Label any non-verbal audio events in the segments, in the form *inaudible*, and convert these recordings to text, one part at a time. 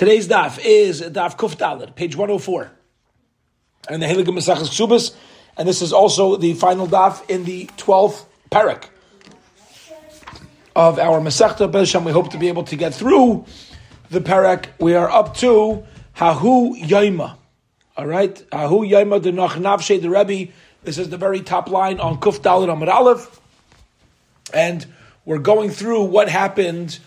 Today's daf is daf Kuf Dalet, page 104. And the Heligim Mesachas Ksubas, and this is also the final daf in the 12th parak of our Masechta Besham. We hope to be able to get through the parak. We are up to Hahu Yaima. All right, Hahu Yaima de Noch Navshe the Rebbe. This is the very top line on Kuf Dalet Amar Aleph. And we're going through what happened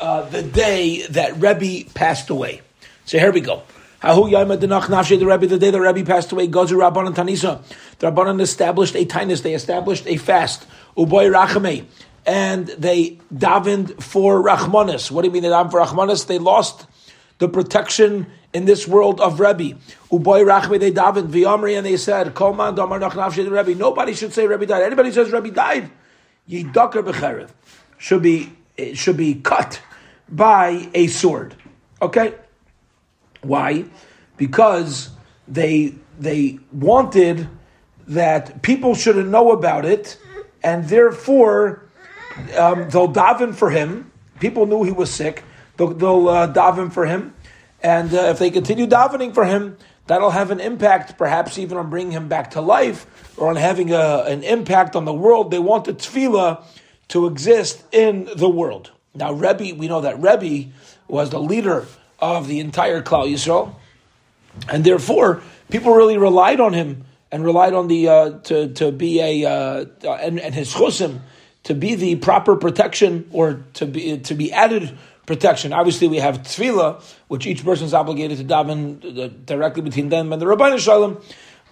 uh, the day that Rebbe passed away. So here we go. Hahu Yaima Denach Nafshe the Rebbe, the day that Rebbe passed away, Gozu Rabbanan Tanisa. The Rabbanan established a tinus, they established a fast, Uboy Rachame, and they davened for Rachmanis. What do you mean they davened for Rachmanis? They lost the protection in this world of Rebbe. Uboy Rachme, they davened, V'yamri, and they said, Kolman Damar Nach the Rebbe. Nobody should say Rebbe died. Anybody says Rebbe died, Yidakar Becherev, should be, should be cut by a sword. Okay? Why? Because they they wanted that people shouldn't know about it, and therefore um, they'll daven for him. People knew he was sick. They'll, they'll uh, daven for him, and uh, if they continue davening for him, that'll have an impact, perhaps even on bringing him back to life, or on having a, an impact on the world. They want the tefillah to exist in the world. Now, Rebbe, we know that Rebbe was the leader of the entire Klal Yisrael, and therefore people really relied on him and relied on the uh, to to be a uh, and, and his chusim to be the proper protection or to be to be added protection. Obviously, we have tefillah, which each person is obligated to daven uh, directly between them and the Rabban Shalom.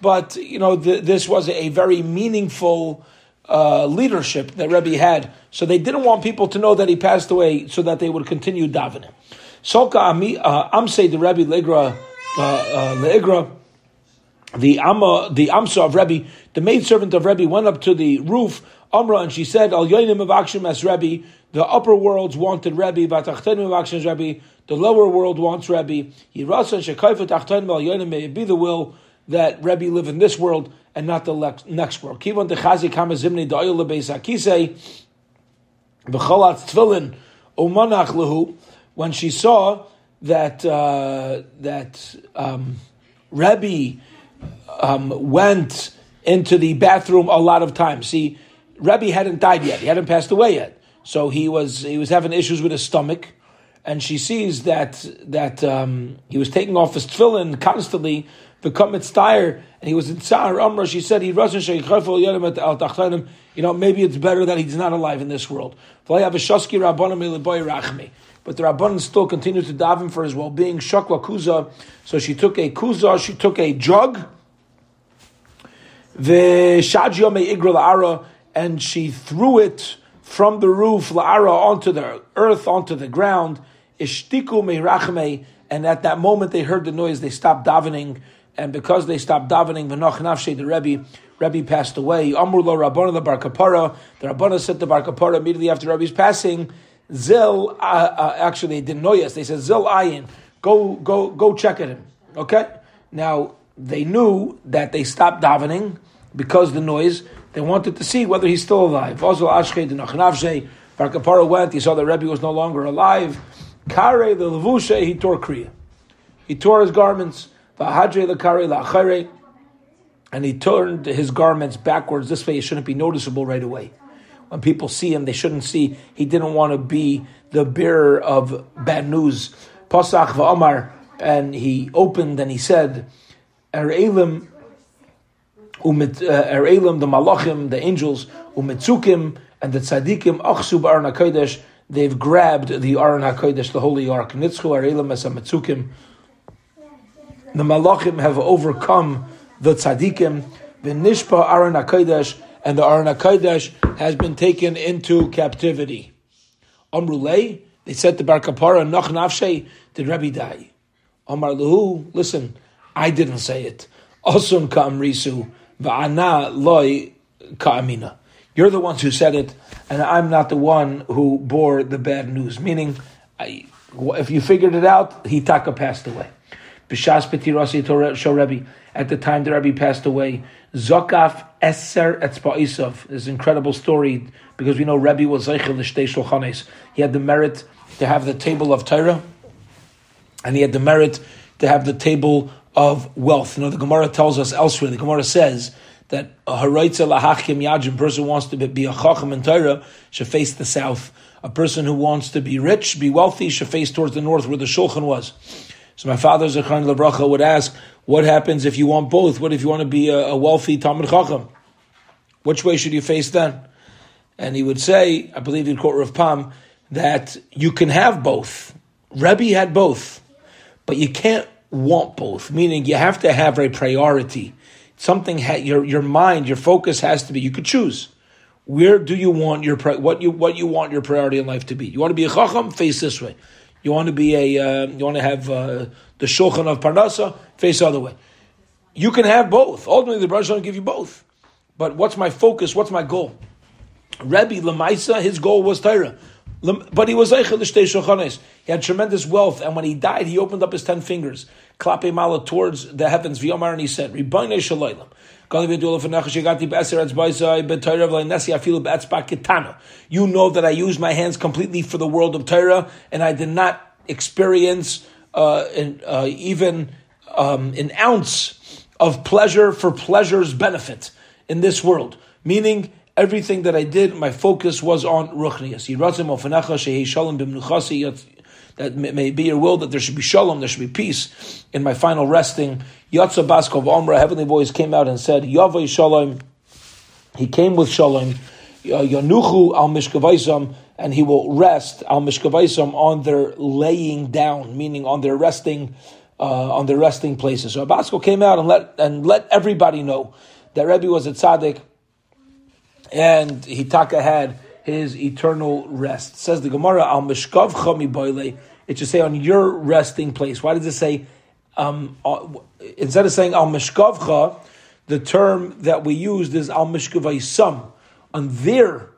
But you know, this was a very meaningful uh, leadership that Rebbe had. So they didn't want people to know that he passed away, so that they would continue davening. Solka Ami uh, Amse the Rebbe Legra uh, Legra. The Amma, the Amsa of Rebbe, the maidservant of Rebbe, went up to the roof, Amra, and she said, Al Yoinim Avakshim as Rebbe, the upper worlds wanted Rebbe, Vatachtenim as Rebbe, the lower world wants Rebbe. Yirasa Shekaifa Tachtenim Al Yoinim, may be the will that Rebbe live in this world and not the next world. Kivon Techazi Kama Zimni Da'il Lebeis Akise, V'cholat Tfilin, Umanach Lehu, when she saw that uh, that um, Rebbe um, went into the bathroom a lot of times. See, Rebbe hadn't died yet; he hadn't passed away yet, so he was he was having issues with his stomach, and she sees that that um, he was taking off his tefillin constantly. The mitzvah, and he was in Sa'ar Umrah. She said, "He You know, maybe it's better that he's not alive in this world." But the Rabbanan still continued to daven for his. Shakla kuza. So she took a kuza. She took a jug. And she threw it from the roof la'ara onto the earth, onto the ground. Ishtiku And at that moment, they heard the noise. They stopped davening and because they stopped davening, v'noch nafshe the Rebbe, Rebbe passed away. Amr lo the Bar Kapara. The Rabbana said to Bar Kapara immediately after Rebbe's passing, Zil, uh, uh, actually they didn't know yes. They said Zil ayin, go go go check at him. Okay. Now they knew that they stopped davening because the noise. They wanted to see whether he's still alive. Also, Ashke the Nafshe. Bar Kapara went. He saw that Rebbe was no longer alive. Kare the levusha he tore kriya. He tore his garments. And he turned his garments backwards. This way, it shouldn't be noticeable right away. When people see him, they shouldn't see. He didn't want to be the bearer of bad news. Pasach v'amar, and he opened and he said, "Erelim, umit uh, erelim the malachim, the angels, umitzukim, and the tzaddikim achsu b'arna kodesh." They've grabbed the Aron HaKodesh, the Holy Ark. Nitzchu erelim es the Malachim have overcome the Tzaddikim, the Nishpa Aron HaKodesh, and the Aron HaKodesh has been taken into captivity. Amrulay, they said to Bar Kapara, Noch Nafshe, did Rebbe die? Omar Luhu, listen, I didn't say it. Osun Ka'amrisu, Va'ana Loi Ka'amina. You're the ones who said it, and I'm not the one who bore the bad news. Meaning, I, if you figured it out, Hitaka passed away. B'shas Petirasi at the time the Rebbe passed away, Zokaf Eser Etzba'isov. This incredible story because we know Rebbe was Zeichel L'Shtei Shulchanes. He had the merit to have the table of Torah and he had the merit to have the table of wealth. You know, the Gemara tells us elsewhere, the Gemara says that a haraitza lahachim yajim person who wants to be a chacham and Torah should face the south. A person who wants to be rich, be wealthy, should face towards the north where the shulchan was. So my father Zechron Lebracha would ask, what happens if you want both? What if you want to be a, a wealthy Talmud Chacham? Which way should you face then? And he would say, I believe in Court of Pam, that you can have both. Rebbe had both, but you can't want both, meaning you have to have a priority. Something ha- your your mind, your focus has to be. You could choose. Where do you want your what you what you want your priority in life to be? You want to be a chacham, face this way. You want to be a uh, you want to have uh, the shulchan of parnasa, face the other way. You can have both. Ultimately, the Baruch will give you both. But what's my focus? What's my goal? Rebbe Lemaisa, his goal was Torah. But he was He had tremendous wealth, and when he died, he opened up his ten fingers, klape mala towards the heavens, v'yomar, and he said, Ribayne Shalaylam. You know that I use my hands completely for the world of Torah, and I did not experience uh, uh, even um, an ounce of pleasure for pleasure's benefit in this world. Meaning, everything that I did, my focus was on ruchnias. That may be your will that there should be shalom, there should be peace in my final resting. Yatsa Baskov Omra, heavenly voice came out and said, Yavai Shalom. He came with shalom. Yanuchu al mishkavaisam, and he will rest al mishkavaisam on their laying down, meaning on their resting, uh, on their resting places. So Abasko came out and let and let everybody know that Rebbe was a tzaddik and Hitaka had his eternal rest. Says the Gemara, Al Mishkav Chami Boile. It should say on your resting place. Why does it say, um, uh, instead of saying Al Mishkavcha, the term that we used is Al Mishkavaisam, on their,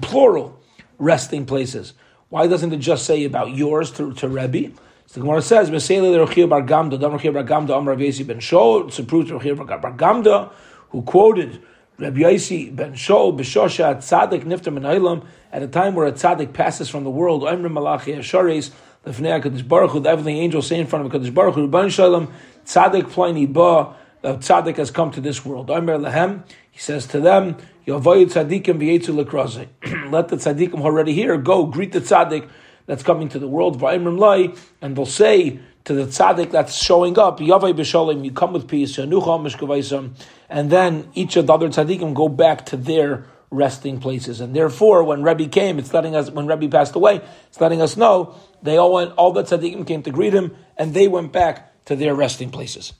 plural, resting places. Why doesn't it just say about yours to, to Rebbe? So the Gemara says, Mesele Rechir Bar Gamda, Dam Rechir Bar Gamda, Amr Ben Shol, to Rechir Bar Gamda, who quoted Rabbi Yaisi ben Shol b'shosha tzaddik nifter min at a time where a tzaddik passes from the world. Oimrim malachi asharis lefnei Hakadosh Baruch Hu. The heavenly angels say in front of Hakadosh Baruch Hu, Rebbeinu Shalom tzaddik pliny ba. The tzaddik has come to this world. Omer lehem. He says to them, Yavoyu tzaddikim v'yetzu lekraze. *clears throat* Let the tzaddikim already here go greet the tzaddik that's coming to the world. V'imrim lai, and they'll say to the tzaddik that's showing up, Yavai b'shalim, you come with peace, and then each of the other tzaddikim go back to their resting places. And therefore, when Rebbe came, it's letting us, when Rebbe passed away, it's letting us know they all went, all the tzaddikim came to greet him, and they went back to their resting places.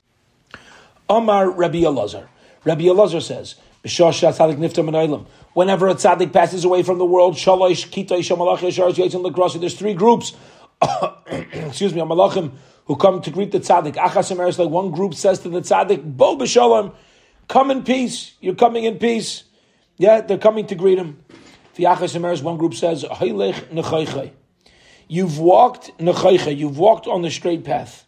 Omar Rebbe Elazar. Rebbe Elazar says, Whenever a tzaddik passes away from the world, shalosh kitay shamalach there's three groups. *coughs* Excuse me, malachim who come to greet the tzaddik. Achas like one group says to the tzaddik, Bo b'shalom, come in peace. You're coming in peace. Yeah, they're coming to greet him. The Achas one group says, Haylech You've walked you've walked on the straight path.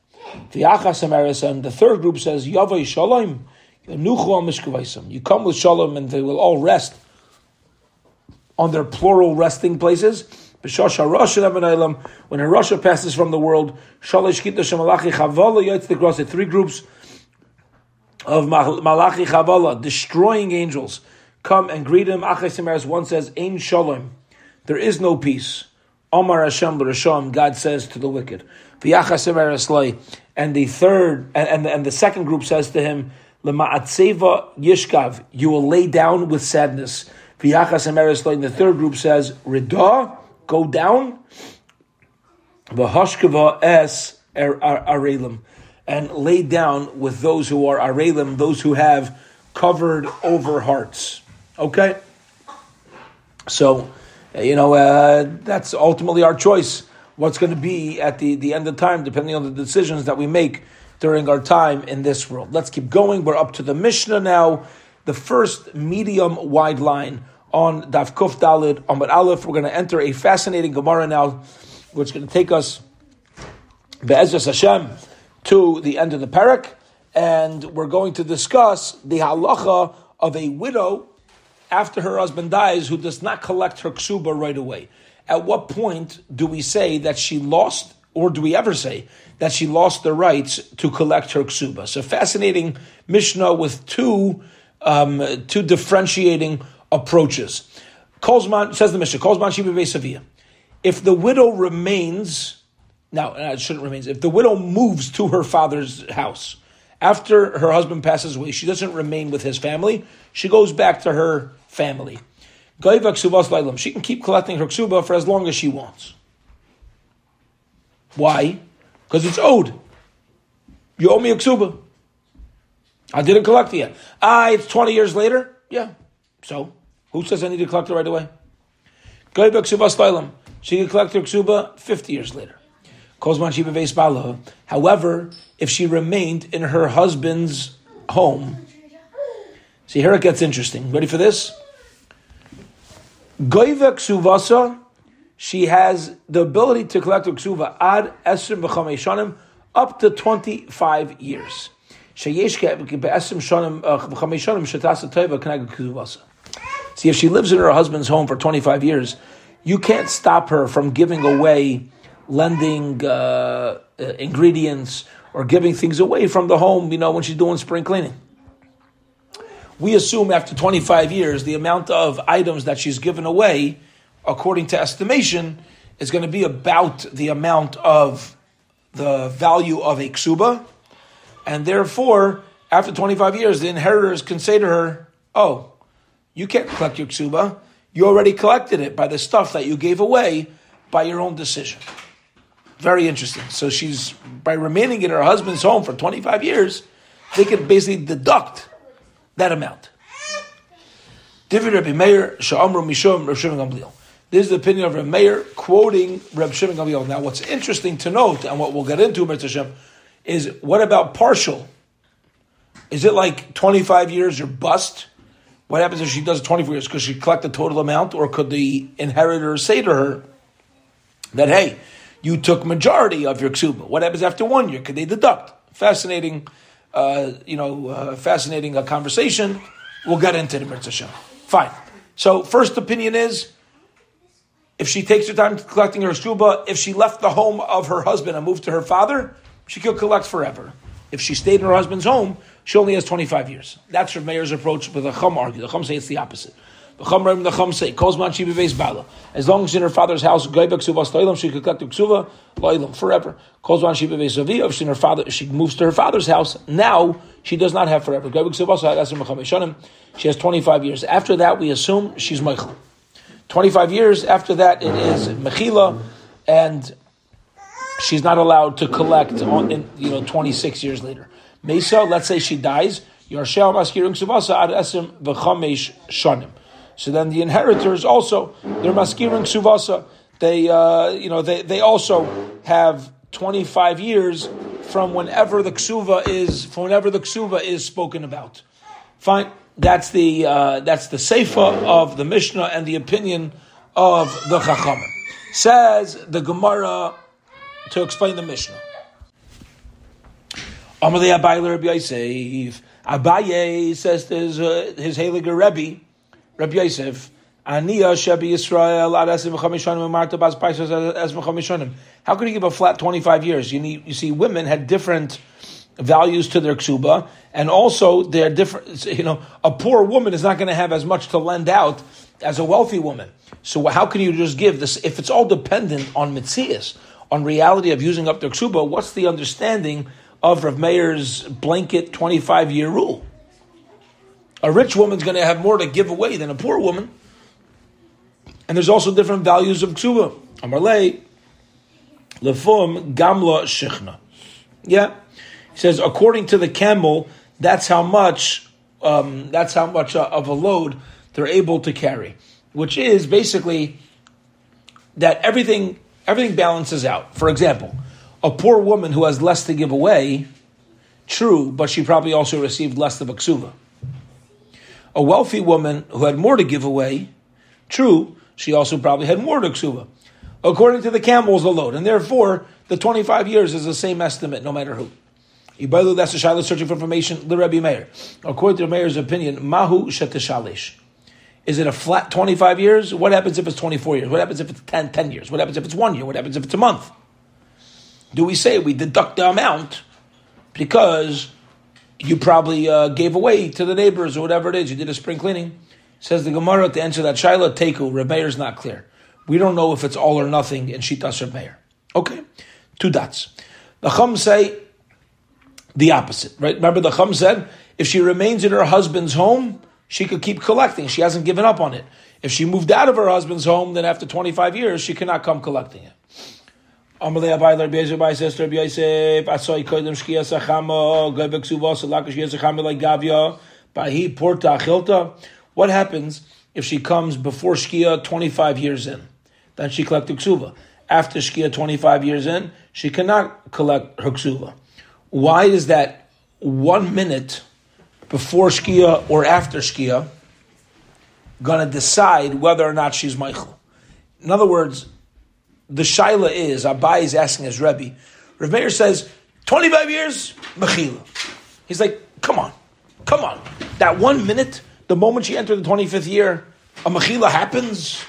The Achas and the third group says, Yavai shalom, you come with shalom and they will all rest on their plural resting places. When a rasha passes from the world, three groups of Malachi Chavala, destroying angels, come and greet him. Achasimaris one says, Ein Shalom, there is no peace. Omar Hashem Rasham, God says to the wicked. And the third, and, and, and the second group says to him, Lema'atseva Yishkav, you will lay down with sadness. And the third group says, Rida, go down. V'hashkava es er, arelim, and lay down with those who are arelim, those who have covered over hearts. Okay, so you know uh, that's ultimately our choice. What's going to be at the, the end of time, depending on the decisions that we make during our time in this world. Let's keep going. We're up to the Mishnah now, the first medium wide line on Daf Kuf Dalid Amar Aleph. We're going to enter a fascinating Gemara now, which is going to take us Be'ezras Hashem to the end of the parak, and we're going to discuss the halacha of a widow after her husband dies who does not collect her ksuba right away. At what point do we say that she lost or do we ever say that she lost the rights to collect her ksuba? So fascinating Mishnah with two um, two differentiating approaches. Kolzman says the Mishnah, Kolzman Shiba If the widow remains, now it shouldn't remain. If the widow moves to her father's house after her husband passes away, she doesn't remain with his family. She goes back to her family. She can keep collecting her ksuba for as long as she wants. Why? Because it's owed. You owe me a ksuba. I didn't collect it yet. Ah, it's 20 years later? Yeah. So, who says I need to collect it right away? She can collect her ksuba 50 years later. However, if she remained in her husband's home, see here it gets interesting. Ready for this? She has the ability to collect her ksuva ad up to 25 years. See, if she lives in her husband's home for 25 years, you can't stop her from giving away, lending uh, uh, ingredients, or giving things away from the home, you know, when she's doing spring cleaning. We assume after 25 years, the amount of items that she's given away, according to estimation, is going to be about the amount of the value of a ksuba, and therefore, after 25 years, the inheritors can say to her, Oh, you can't collect your ksuba. You already collected it by the stuff that you gave away by your own decision. Very interesting. So she's, by remaining in her husband's home for 25 years, they can basically deduct that amount. This is the opinion of Reb Meir quoting Reb Shimon Gamliel. Now, what's interesting to note, and what we'll get into. Hashem, is what about partial? Is it like 25 years or bust? What happens if she does 24 years? Could she collect the total amount, or could the inheritor say to her that, hey, you took majority of your ksuba? What happens after one year? Could they deduct? Fascinating, uh, you know, uh, fascinating uh, conversation. We'll get into the Mitzvah Fine. So, first opinion is if she takes her time collecting her ksuba, if she left the home of her husband and moved to her father, she could collect forever. If she stayed in her husband's home, she only has 25 years. That's Rav Meir's approach, but the Chum argue. The Chum say it's the opposite. The Chum the Chum say, she. As long as she's in her father's house, she could collect the Ksuva, forever. Kozman she Avia, if she's in her father, she moves to her father's house, now she does not have forever. She has 25 years. After that, we assume she's Michael. 25 years after that, it is Mechila, and she's not allowed to collect on, in, you know, 26 years later. Mesa, let's say she dies, Yarshel Maskirim Suvasa ad Esim V'chamesh Shanim. So then the inheritors also, they're Maskirim Suvasa, they, uh, you know, they, they also have 25 years from whenever the ksuva is, from whenever the ksuva is spoken about. Fine. That's the, uh, that's the seifa of the Mishnah and the opinion of the Chachamim. Says the Gemara to explain the Mishnah. Amalei Abaye Rabbi Yosef. Abaye says to his, uh, his Haliger Rebbe, Rabbi Yosef, Aniya Shebi Yisrael Adasim Chamishanim Marta Bas Baisos as Chamishanim. How could he give a flat 25 years? You, need, you see, women had different values to their ksuba, and also they're different. You know, a poor woman is not going to have as much to lend out as a wealthy woman. So how can you just give this if it's all dependent on mitzias, on reality of using up their ksuba? What's the understanding of Rav Meir's blanket 25 year rule. A rich woman's going to have more to give away than a poor woman. And there's also different values of ksuba. Amarle, lefum gamla shichna. Yeah, he says according to the camel, that's how much. Um, that's how much uh, of a load they're able to carry, which is basically that everything everything balances out. For example, a poor woman who has less to give away, true, but she probably also received less of a ksuva. A wealthy woman who had more to give away, true, she also probably had more to ksuva. According to the camels, the load, and therefore the 25 years is the same estimate, no matter who. Ibailu, that's a shaila searching for information. The Rebbe Meir, according to the Meir's opinion, mahu sheteshalish. Is it a flat 25 years? What happens if it's 24 years? What happens if it's 10, 10 years? What happens if it's one year? What happens if it's a month? Do we say we deduct the amount because you probably uh, gave away to the neighbors or whatever it is, you did a spring cleaning? Says the Gemara to answer that Shaila Teku, Rebeir is not clear. We don't know if it's all or nothing in Shitas Rebeir. Okay, two dots. The Chum say the opposite, right? Remember the Chum said if she remains in her husband's home, she could keep collecting. She hasn't given up on it. If she moved out of her husband's home, then after 25 years, she cannot come collecting it. Amalei Rabbi Yosef Asoi Shkia Sachama like Bahi Porta Achilta. What happens if she comes before Shkia 25 years in? Then she collects Ksuva. After Shkia 25 years in, she cannot collect her Ksuva. Why is that one minute before Shkia or after Shkia going to decide whether or not she's Michael? In other words, the shaila is Abaye is asking his Rebbe. Rav Meir says, 25 years, Mechila. He's like, come on, come on. That one minute, the moment she entered the 25th year, a Mechila happens.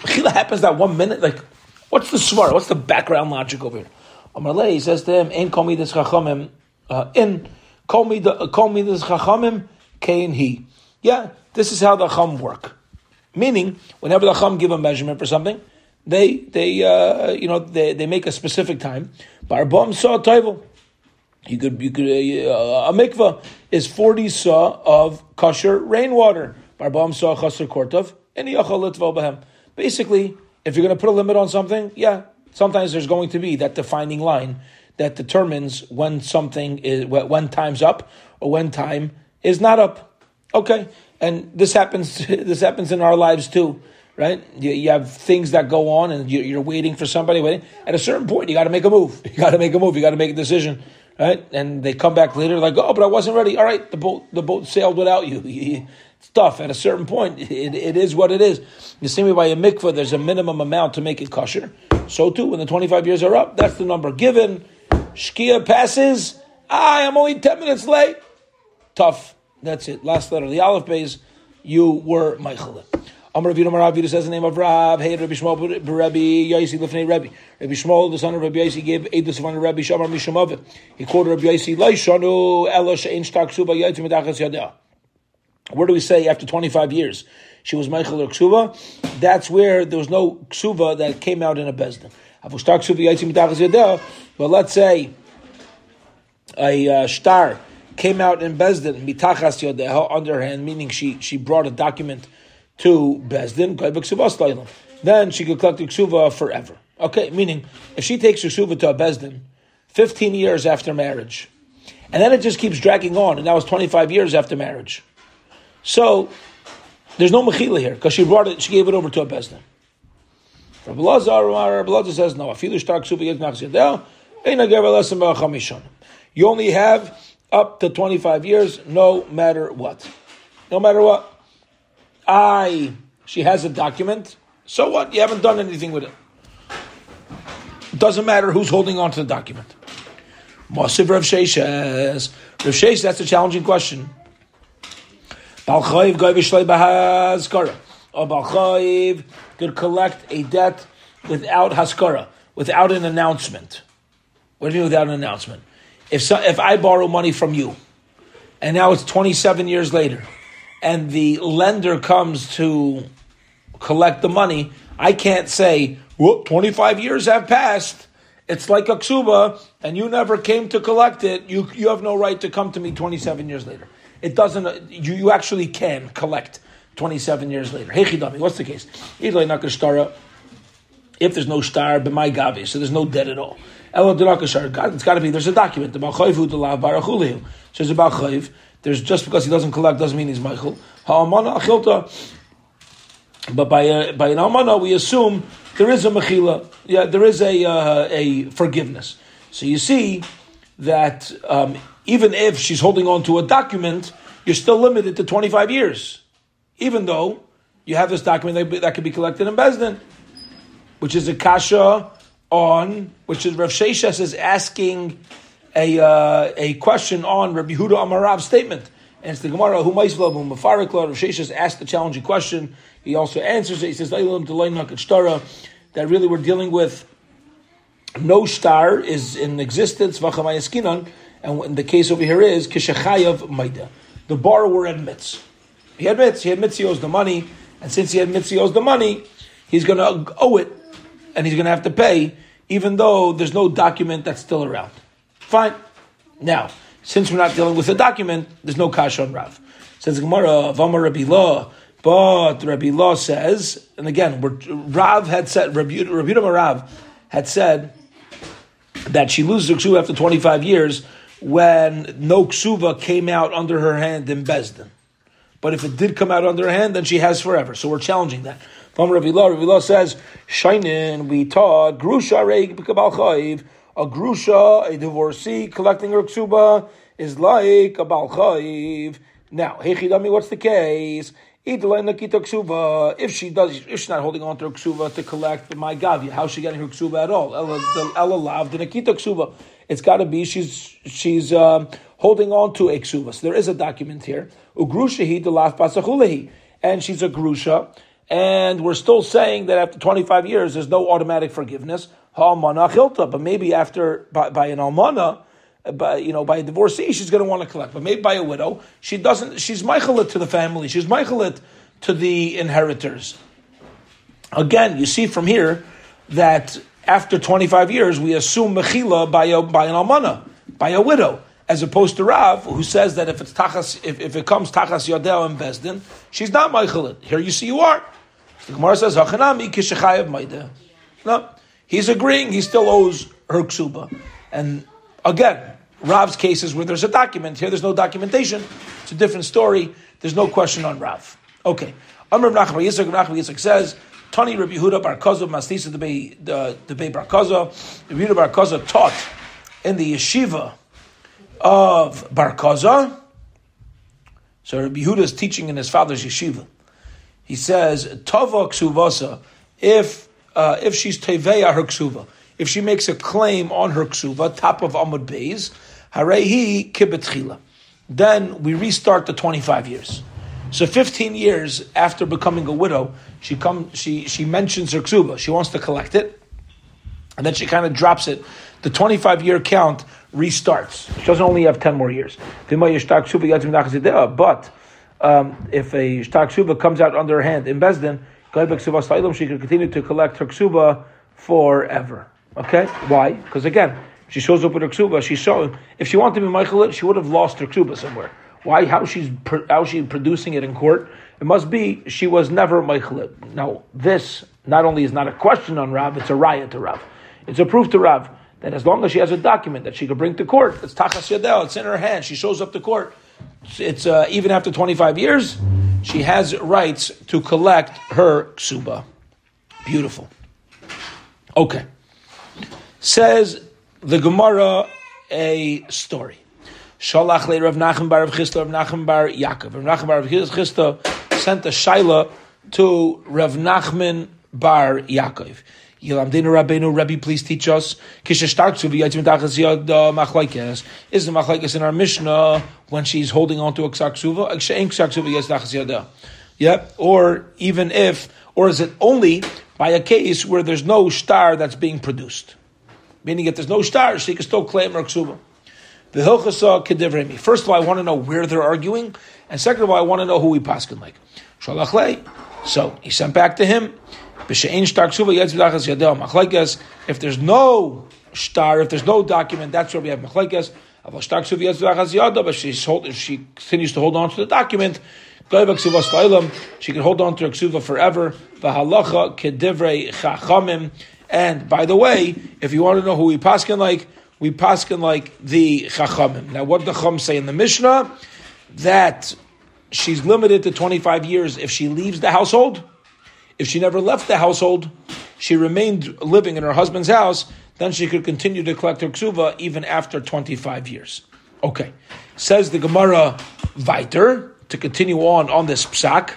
Mechila happens that one minute. Like, what's the smart? What's the background logic over here? Amalei, he says to him, in call me this chachamim, uh, in me this chachamim, kain he. Yeah, this is how the chum work. Meaning, whenever the chum give a measurement for something, they they uh, you know they, they make a specific time. Barbam saw taival. You could you could uh, a mikvah is forty se'ah of kosher rainwater. Barbam saw chaser kortov and behem. Basically, if you're going to put a limit on something, yeah, sometimes there's going to be that defining line that determines when something is when time's up or when time is not up. Okay, and this happens. *laughs* This happens in our lives too right? You, you, have things that go on, and you, are waiting for somebody. Waiting. At a certain point, you got *laughs* to make a move. You got to make a move. You got to make a decision, right? And they come back later, like, oh, but I wasn't ready. All right, the boat the boat sailed without you. *laughs* it's tough. At a certain point, it, it is what it is. The same way by a mikvah, there's a minimum amount to make it kosher. So too, when the 25 years are up, that's the number given. Shkia passes. I am only 10 minutes late. Tough. That's it. Last letter. The Aleph base, you were Michael. Amar Rav Yudam says the name of Rav. Hey, Rabbi Shmuel, Rabbi Yaisi Lefnei Rabbi. Rabbi Shmuel, the son of Rabbi Yaisi, gave Edus of Rabbi Shamar Mishamavit. He quoted Rabbi Yaisi, Laishanu Ela She'en Shtak Suba Yaitim Medachas Yadeh. Where do we say after 25 years she was Michael or Ksuva? That's where there was no Ksuva that came out in a Bezdin. But let's say a uh, star came out in Bezdin, mitachas yodeha, underhand, meaning she, she brought a document to Bezdin, then she could collect the ksuva forever. Okay, meaning if she takes her ksuva to a Bezdin, 15 years after marriage, and then it just keeps dragging on, and that was 25 years after marriage. So there's no mechila here because she brought it, she gave it over to a Bezdin. Rabbi Rabbi says no. You only have up to 25 years, no matter what. No matter what. I, she has a document. So what? You haven't done anything with it. Doesn't matter who's holding on to the document. Mosiv Rav Sheshes. Rav Sheshes, that's a challenging question. Balchayiv goy b'hazkara. Or Balchayiv could collect a debt without haskara, without an announcement. What do you mean without an announcement? If so, if I borrow money from you, and now it's 27 years later, and the lender comes to collect the money, I can't say, well, 25 years have passed. It's like a ksuba, and you never came to collect it. You, you have no right to come to me 27 years later. It doesn't, you, you actually can collect 27 years later. Hey, what's the case? If there's no star, but my gavi, so there's no debt at all. It's got to be, there's a document about Chayvu Says about Chayv, there's just because he doesn't collect doesn't mean he's Michael. Ha'amana achilta. But by a, by an almana, we assume there is a mechila. Yeah, there is a uh, a forgiveness. So you see that um, even if she's holding on to a document, you're still limited to 25 years, even though you have this document that, that could be collected in Bezdin, which is a kasha on which is Rav Sheshes is asking a uh, a question on Rabbi Huda Amarav's statement. And it's the Gemara, who Maisvlav, Mafarik, Rav Sheshes asked the challenging question. He also answers it. He says, that really we're dealing with no star is in existence, and in the case over here is kishachayav maida. The borrower admits. He admits, he admits he owes the money, and since he admits he owes the money, he's going to owe it, and he's going to have to pay, even though there's no document that's still around. Fine. Now, since we're not dealing with a document, there's no kasha on Rav. Says Gemara, Vamar Rabbi Law, but Rabbi Law says, and again, Rav had said, Rabbi, Rabbi Rav had said that she loses her ksuva after 25 years when no ksuva came out under her hand in Bezdin. But if it did come out under her hand, then she has forever. So we're challenging that. From Rabbi Law, Rabbi Law says, Shainin, we taught, Grusha Reik B'Kabal Chayiv, a Grusha, a divorcee, collecting her ksuba, is like a Bal Chayiv. Now, Hechidami, what's the case? If she does, if she's not holding on to her to collect my gavia, how's she getting her ksuba at all? Ella lav the nakita ksuba. It's got to be she's she's um, holding on to a ksuba. So there is a document here. The laf and she's a grusha, and we're still saying that after 25 years there's no automatic forgiveness. But maybe after by, by an almana uh, by you know by a divorcee, she's going to want to collect. But maybe by a widow, she doesn't. She's meichelet to the family. She's meichelet to the inheritors. Again, you see from here that after 25 years, we assume mechila by a, by an almana, by a widow, as opposed to Rav, who says that if it's tachas, if, if it comes tachas yodel and bezdin, she's not meichelet. Here you see you are. The Gemara says hachanami kishachayev maida. No, he's agreeing. He still owes her ksuba, and again, Rav's cases where there's a document. Here there's no documentation. It's a different story. There's no question on Rav. Okay. Amr Nachman Yitzchak Nachman Yitzchak says, Tani Rabbi Yehuda Bar Koza Mastisa the Bay the Bay Bar Koza. Rabbi Yehuda Bar Koza taught in the yeshiva of Bar Koza. So Rabbi Yehuda is teaching in his father's yeshiva. He says, Tava Ksuvasa, if uh, if she's Teveya her Ksuva, if she makes a claim on her Ksuva, top of Amud Beis, Harehi kibetchila. Then we restart the 25 years. So 15 years after becoming a widow, she come she she mentions her ksuba. She wants to collect it, and then she kind of drops it. The 25 year count restarts. She doesn't only have 10 more years. But um, if a shtak ksuba comes out under her hand in Bezdin, she could continue to collect her ksuba forever. Okay, why? Because again, she shows up with her ksuba. She's showing if she wanted to be Michael, she would have lost her ksuba somewhere. Why? How she's how she producing it in court? It must be she was never Michael. Now this not only is not a question on Rav, it's a raya to Rav. It's a proof to Rav that as long as she has a document that she could bring to court, it's tachas yadel, it's in her hand. She shows up to court. It's uh, even after twenty five years, she has rights to collect her ksuba. Beautiful. Okay. Says the Gemara a story. Shalach le Rav Nachman bar Rav Chisda, Rav Nachman bar Yaakov. Rav Nachman bar Rav Chisda sent a shaila to Rav Nachman bar Yaakov. Yilamdinu Rabbeinu, Rabbi, please teach us. Kisha starksu v'yatzim tachas yad uh, machlaikes. Is the machlaikes in our Mishnah when she's holding on to a ksaksuva? She'en ksaksuva yatzim tachas yada. Uh. Yeah, or even if, or is it only by a case where there's no star that's being produced? meaning if there's no star, she can still claim her ksuba. The uh, kedivremi. First of all, I want to know where they're arguing, and second of all, I want to know who we paskin like. Shalachlei. So he sent back to him. If there's no star, if there's no document, that's where we have machlekes. But she's hold, she continues to hold on to the document. She can hold on to her ksuva forever. And by the way, if you want to know who we paskin like, we paskin like the chachamim. Now, what the chum say in the Mishnah? That she's limited to 25 years if she leaves the household. If she never left the household, she remained living in her husband's house, then she could continue to collect her ksuva even after 25 years. Okay. Says the Gemara Viter, to continue on on this psak,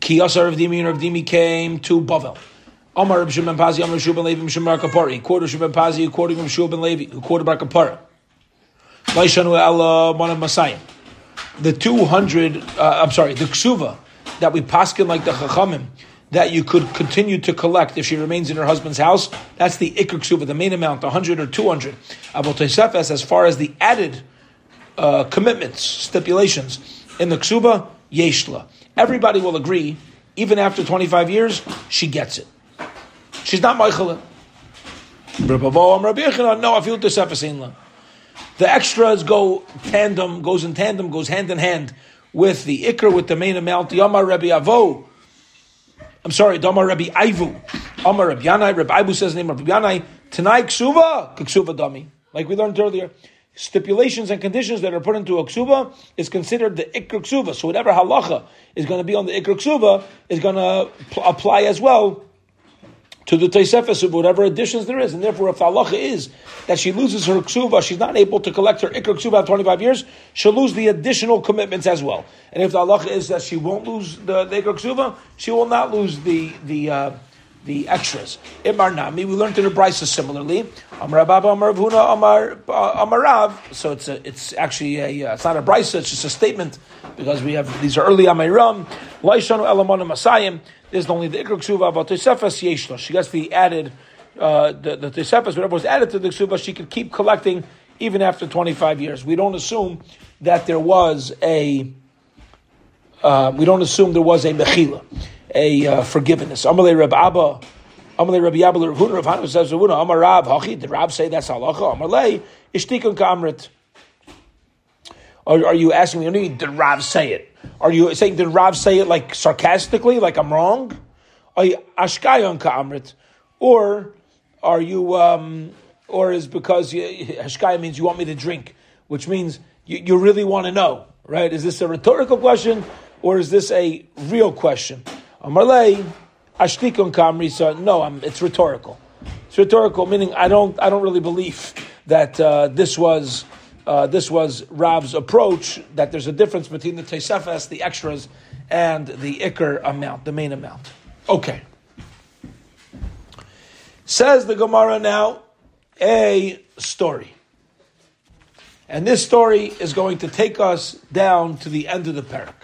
Kiyasar of Dimi and Dimi came to Bavel. Omar Reb Shimon Pazi, Omar Shub ben Levi, Mishum Bar Kapari. Quoted Shub ben Pazi, he quoted Shub ben Levi, who quoted Bar. Laishanu El one of Masayim. The 200, uh, I'm sorry, the ksuva that we paskin like the Chachamim, that you could continue to collect if she remains in her husband's house. That's the ikr ksuba, the main amount, 100 or 200. Abel Tosefes, as far as the added uh, commitments, stipulations in the ksuba, yeshla. Everybody will agree, even after 25 years, she gets it. She's not Michael. No, the extras go tandem, goes in tandem, goes hand in hand with the ikr, with the main amount. The Amar Rabbi Avo. I'm sorry, Damar Rabbi Ivu. Amar Rabbi Yanai. Rabbi Ivu says the name of Rabbi Yanai. Tanai ksuva, ksuva dami. Like we learned earlier. Stipulations and conditions that are put into a ksuba is considered the ikr ksuba. So whatever halacha is going to be on the ikr ksuba is going to pl- apply as well to the Tosefes of whatever additions there is. And therefore, if the halacha is that she loses her ksuva, she's not able to collect her ikr ksuva after 25 years, she'll lose the additional commitments as well. And if the halacha is that she won't lose the, the ikr ksuva, she will not lose the, the, uh, the extras. Imar Nami, we learned in the Brisa similarly. Amar Baba, Amar Vuna, Amar uh, Amarav. So it's a, it's actually a uh, it's not a Brisa, it's just a statement because we have these are early Amoraim. Laishanu Elamon Masayim. There's only the Ikr Ksuva about Tosefes Yeshla. She gets the added uh, the, the whatever was added to the Ksuva, she could keep collecting even after 25 years. We don't assume that there was a uh, we don't assume there was a mechila a uh, forgiveness. Amalei Reb Abba, Amalei Reb Yabba, Reb Huna, Reb Hanu says, Reb Amar Rab, Hachi, did Rab say that's halacha? Amalei, Ishtikun Kamrit. Are, are you asking me, did Rav say it? Are you saying, did Rav say it like sarcastically, like I'm wrong? You Ashkayon? Or are you, um, or is because Hashkaya means you want me to drink, which means you, you really want to know, right? Is this a rhetorical question or is this a real question? Amarlei, ashtikon kamrisa. No, I'm, it's rhetorical. It's rhetorical, meaning I don't, I don't really believe that uh, this was. Uh, this was Rav's approach that there's a difference between the Tesefes, the extras, and the Iker amount, the main amount. Okay. Says the Gemara now, a story. And this story is going to take us down to the end of the parak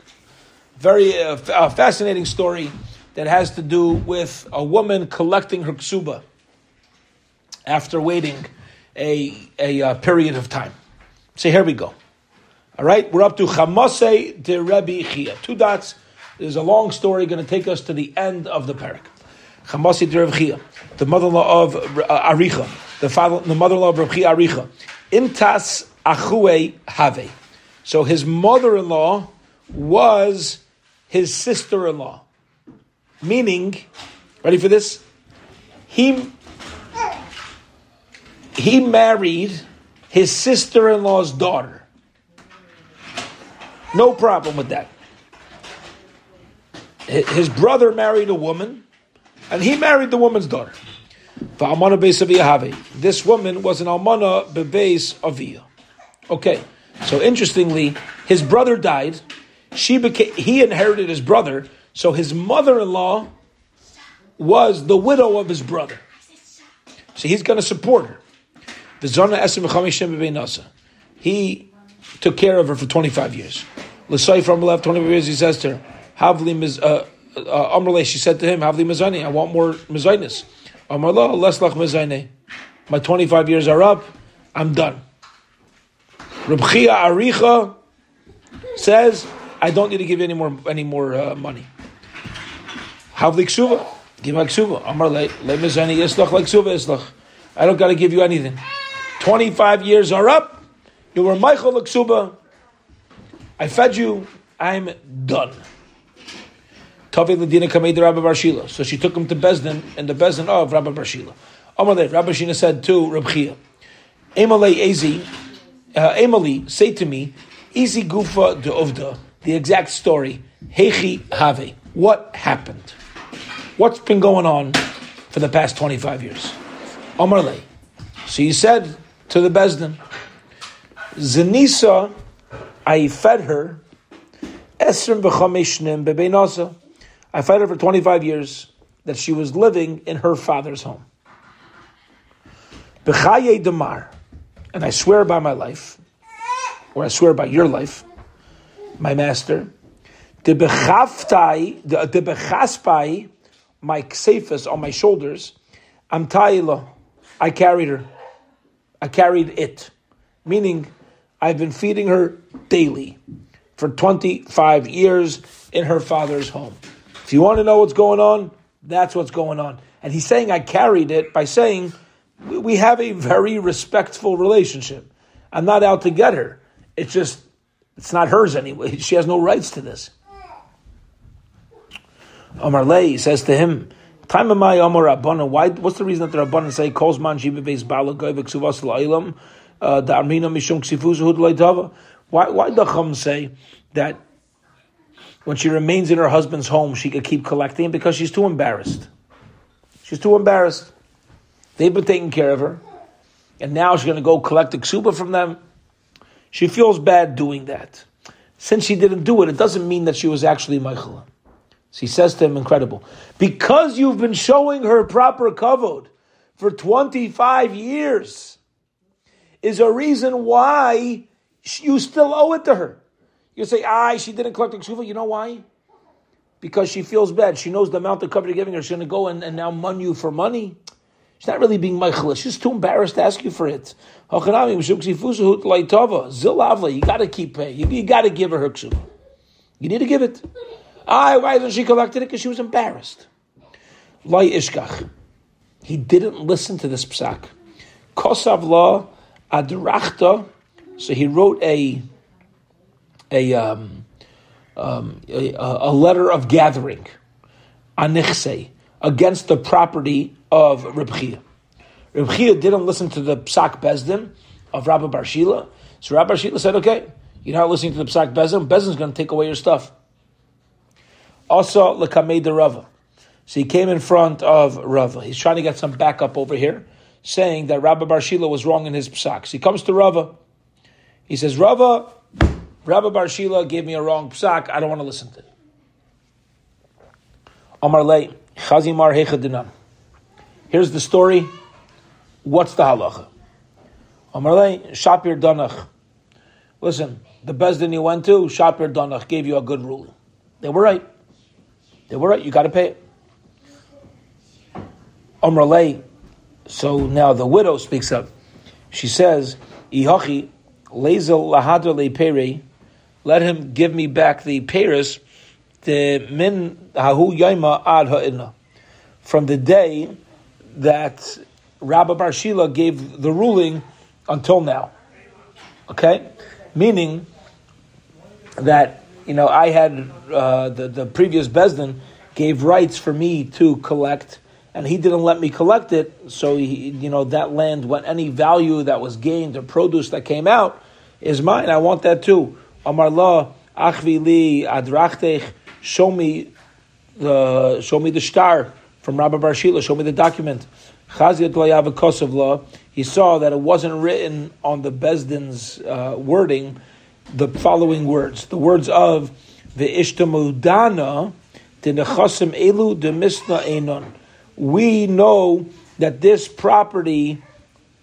very uh, uh, fascinating story that has to do with a woman collecting her ksuba after waiting a, a, a uh, period of time. So here we go. All right, we're up to Chamase de Rebbe Chia. Two dots. There's a long story going to take us to the end of the parak. Chamase de Rebbe Chia, the mother-in-law of uh, Aricha, the father, the mother-in-law of Rebbe Chia Aricha. Imtas achue have. So his mother-in-law was his sister in law. Meaning, ready for this? He, he married his sister in law's daughter. No problem with that. His brother married a woman, and he married the woman's daughter. This woman was an almana bebeis avia. Okay, so interestingly, his brother died, she became, he inherited his brother, so his mother-in-law was the widow of his brother. So he's going to support her. He took care of her for 25 years. L'say from left 25 years, he says to her, Havli uh, uh, Amrle, she said to him, Havli mizani, I want more mizainis. Amrla, less lach mizane. My 25 years are up, I'm done. Rabchia Aricha says, I don't need to give you any more any more uh, money. Havli ksuva, give my ksuva. Amar le mezani islach like ksuva islach. I don't got to give you anything. Twenty five years are up. You were Michael ksuba. I fed you. I'm done. Tavi Ladina Kamed Rabbi Barshila. So she took him to Bezdin and the Bezdin of Rabbi Barshila. Amalei, Rabbi Shina said to Rabbi Chia, Emalei Ezi, uh, Emily, say to me, Easy Gufa de Uvda the exact story. Hechi Have. What happened? What's been going on for the past 25 years? Omerle. So he said to the Bezdin, Zenisa, I fed her, Esrim b'chamishnim bebenasa. I fed her for 25 years that she was living in her father's home. B'chaye demar, and I swear by my life, or I swear by your life, my master, the bechavtai, the bechaspai my ksefas on my shoulders. I'm taila. I carried her. I carried it. Meaning, I've been feeding her daily for 25 years in her father's home. If you want to know what's going on, that's what's going on. And he's saying I carried it by saying we have a very respectful relationship. I'm not out to get her. It's just, it's not hers anyway. *laughs* She has no rights to this. Omar Lay says to him, Time of my Omar Rabbanan, why, what's the reason that the Rabbanan say, Kos man shibe bala goy v'ksuvas la'ilam, uh, da armina mishum ksifuz hud? Why, why the Chum say that when she remains in her husband's home, she could keep collecting? Because she's too embarrassed. She's too embarrassed. They've been taking care of her, and now she's going to go collect the ksuba from them. She feels bad doing that. Since she didn't do it, it doesn't mean that she was actually Michael. So he says to him, incredible. Because you've been showing her proper kavod for 25 years is a reason why you still owe it to her. You say, ah, she didn't collect the kshuva. You know why? Because she feels bad. She knows the amount of cover you're giving her. She's going to go and, and now mon you for money. She's not really being meichel. She's too embarrassed to ask you for it. You got to keep paying. You, you got to give her her kshuva. You need to give it. Ah, why hasn't she collected it? Because she was embarrassed. Loi ishkach. He didn't listen to this psak. Kosav la adrachta. So he wrote a a um, um, a, a, letter of gathering anichse against the property of Reb Chia. Reb Chia didn't listen to the psak bezdin of Rabbi Barshila. So Rabbi Barshila said, "Okay, you're not listening to the psak bezdin. Bezdin's going to take away your stuff." Also, lekamei Rava. So he came in front of Rava. He's trying to get some backup over here, saying that Rabbi Barshila was wrong in his psak. So he comes to Rava. He says, Rava, Rabbi Barshila gave me a wrong psak. I don't want to listen to it. Amar Le, Chazimar Hechadinan. Here's the story. What's the halacha? Amar Le, Shapir Danach. Listen, the Bezdin you went to, Shapir Donach, gave you a good ruling. They were right. They were right. You got to pay it. Omrale. So now the widow speaks up. She says, "Ihachi lezel lahadra lepere." Let him give me back the Paris, the min hahu yaima ad ha'inna. From the day that Rabbi Barshila gave the ruling until now. Okay? Meaning that you know, I had uh, the the previous Besdin gave rights for me to collect, and he didn't let me collect it. So he, you know, that land, what any value that was gained or produce that came out, is mine. I want that too. Amar la achvi li adrachtech. Show me the show me the star from Rabbi Barshila. Show me the document. He saw that it wasn't written on the Besdin's uh, wording the following words. The words of the Ishtamudana, the Nechasim Elu de Misna Enon. We know that this property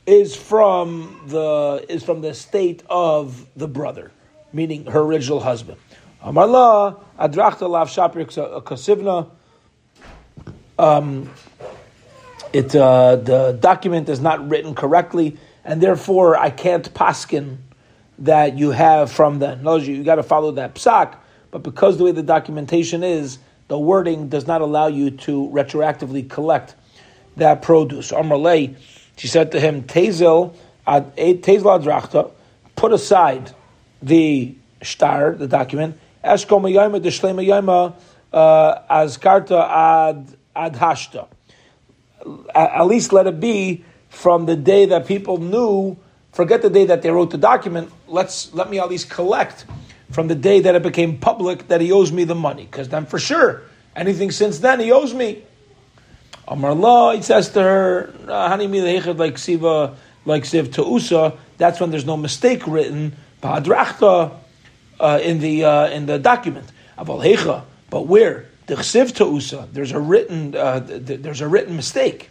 is from the is from the state of the brother, meaning her original husband. Amarla adrachta lav shapir kasivna. Um, it uh, the document is not written correctly, and therefore I can't paskin that you have from the. You got to follow that psak, but because the way the documentation is, the wording does not allow you to retroactively collect that produce. Amarle, she said to him, Tezel Tezel adrachta, put aside the star, the document, Eshkom yayma deshlema yayma uh, as karta ad ad hashta. At least let it be from the day that people knew Forget the day that they wrote the document. Let's let me at least collect from the day that it became public that he owes me the money, because then for sure anything since then he owes me. Amar Allah, he says to her, Hani like Siva, like Siv Ta'usa, that's when there's no mistake written, Ba'adrachta, uh, in the uh, in the document. Aval Hecha, but where? The Chsiv Ta'usa, there's a written uh, there's a written mistake.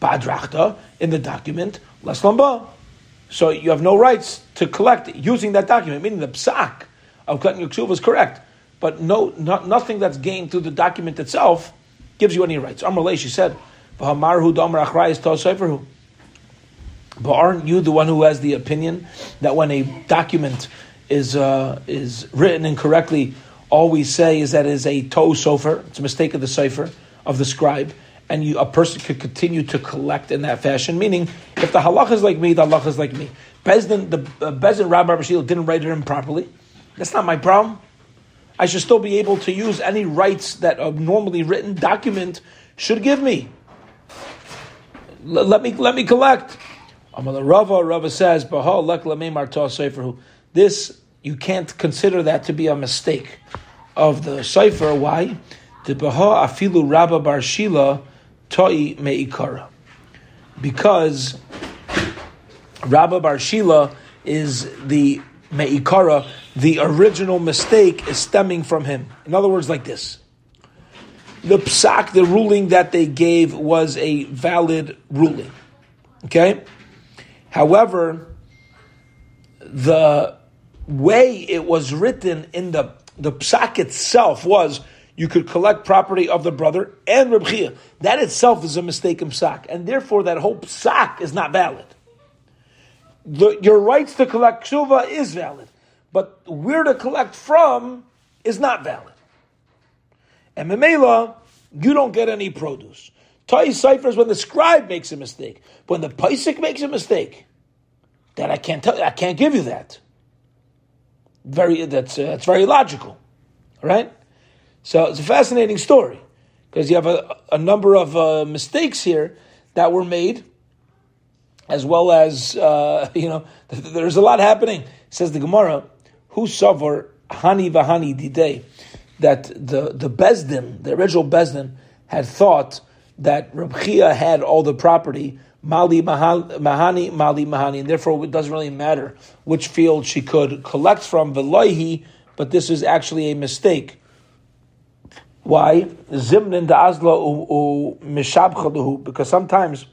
Ba'adrachta, in the document, Laslamba. So you have no rights to collect using that document, meaning the psak of cutting your ksuva is correct, but no, not, nothing that's gained through the document itself gives you any rights. Amrulay, she said, "V'hamarhu damar But aren't you the one who has the opinion that when a document is uh, is written incorrectly, all we say is that it is a toe sofer. It's a mistake of the sofer of the scribe, and you, a person could continue to collect in that fashion. Meaning, if the halach is like me, the halach is like me. Bezdin, the uh, Bezdin Rabbi Bashil didn't write it improperly. That's not my problem. I should still be able to use any rights that a normally written document should give me. L- let me let me collect. Amal Rava Rava says, This you can't consider that to be a mistake of the sofer. Why? The Baha Afilu Rabba Bar Shila Toi Meikara. Because Rabba Bar Shila is the Meikara, the original mistake is stemming from him. In other words, like this. The psak, the ruling that they gave was a valid ruling. Okay? However, the way it was written in the, the psak itself was you could collect property of the brother and Reb Chia. That itself is a mistaken psak, and therefore that whole psak is not valid. The, your rights to collect ksuva is valid, but where to collect from is not valid. And Memela, you don't get any produce. Tai ciphers when the scribe makes a mistake. When the paisik makes a mistake, that I can't tell, I can't give you that. Very that's uh, that's very logical, right? So it's a fascinating story because you have a, a number of uh, mistakes here that were made, as well as uh, *laughs* you know there's a lot happening. Says the Gemara, who suffer hani vahani didei, that the the Bezdin, the original Bezdin, had thought that Reb had all the property Mali Mahani, Mali Mahani, and therefore it doesn't really matter which field she could collect from, Veloihi, but this is actually a mistake. Why? Zimnin Azla u Mishabchaluhu, because sometimes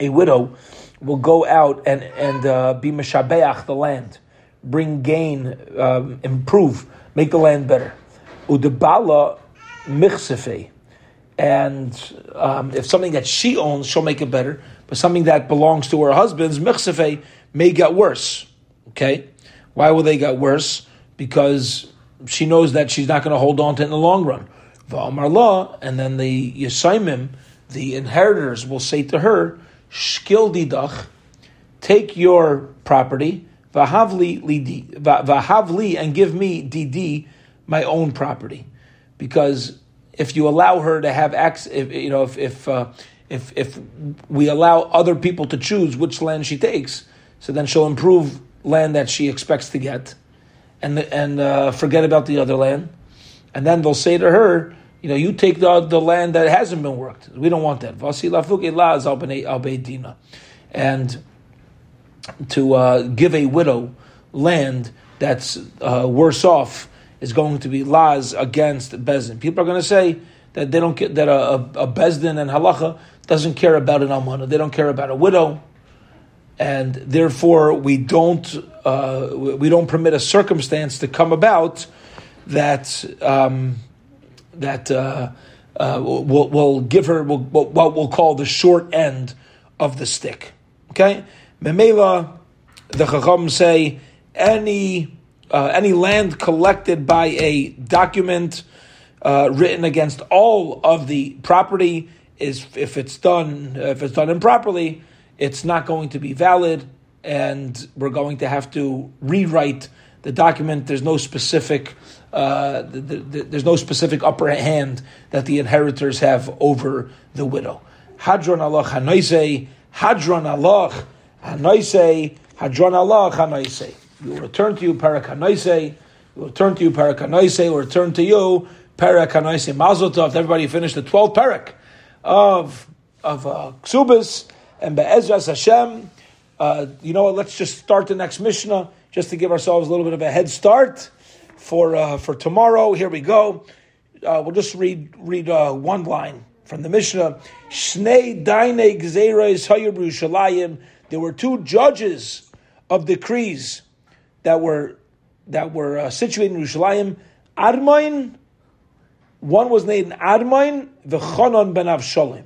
a widow will go out and, and uh, be Mishabeach the land, bring gain, um, improve, make the land better. Udebala Michsefei and um, if something that she owns, she'll make it better. But something that belongs to her husband's mechsefe may get worse. Okay, why will they get worse? Because she knows that she's not going to hold on to it in the long run. And then the Yesaimim, the inheritors, will say to her, "Shkil take your property, v'havli lidi, v'havli, and give me didi, my own property, because." if you allow her to have access, if, you know, if if, uh, if if we allow other people to choose which land she takes, so then she'll improve land that she expects to get, and and uh, forget about the other land, and then they'll say to her, you know, you take the the land that hasn't been worked. We don't want that. And to uh, give a widow land that's uh, worse off is going to be laws against Bezdin. People are going to say that they don't that a, a, and halacha doesn't care about an almana. They don't care about a widow, and therefore we don't uh, we don't permit a circumstance to come about that um, that uh, uh, will will give her will, what we'll call the short end of the stick. Okay, Memela, the Chacham say any uh, any land collected by a document uh, written against all of the property is if it's done if it's done improperly, it's not going to be valid, and we're going to have to rewrite the document. There's no specific uh, the, the, the, there's no specific upper hand that the inheritors have over the widow. Hadron Allah Hanoise, Hadron Allah Hanoise, Hadron Allah Hanoise. We will return to you, Parakanoise. We will return to you, Parakanoise. We will return to you, Parakanoise. Mazel tov. Everybody finished the 12th parak of, of uh, Ksubis and Be'ezras Hashem. Uh, you know what? Let's just start the next Mishnah just to give ourselves a little bit of a head start for uh, for tomorrow. Here we go. Uh, we'll just read read uh, one line from the Mishnah. Shnei daine gzeres hayir There were two judges of decrees that were that were uh, situated in Yerushalayim, Armoin One was named Admain, the Chanan ben Avshalim.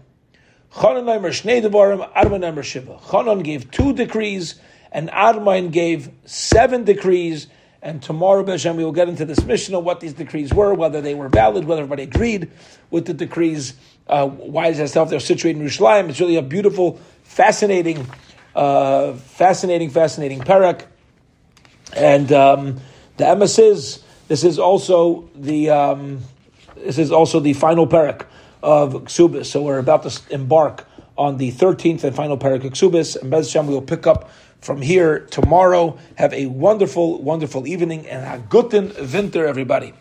Chanan Shnei Devarim, Neimer Shiva. Chanan gave two decrees, and Admain gave seven decrees. And tomorrow, Beshem, we will get into this Mishnah of what these decrees were, whether they were valid, whether everybody agreed with the decrees. Uh, why is that stuff they're situated in Yerushalayim? It's really a beautiful, fascinating, uh, fascinating, fascinating parak. And um, the emes is this is also the um, this is also the final parak of Ksubis. So we're about to embark on the 13th and final parak of Ksubis. And Bez we will pick up from here tomorrow. Have a wonderful, wonderful evening and a guten winter, everybody.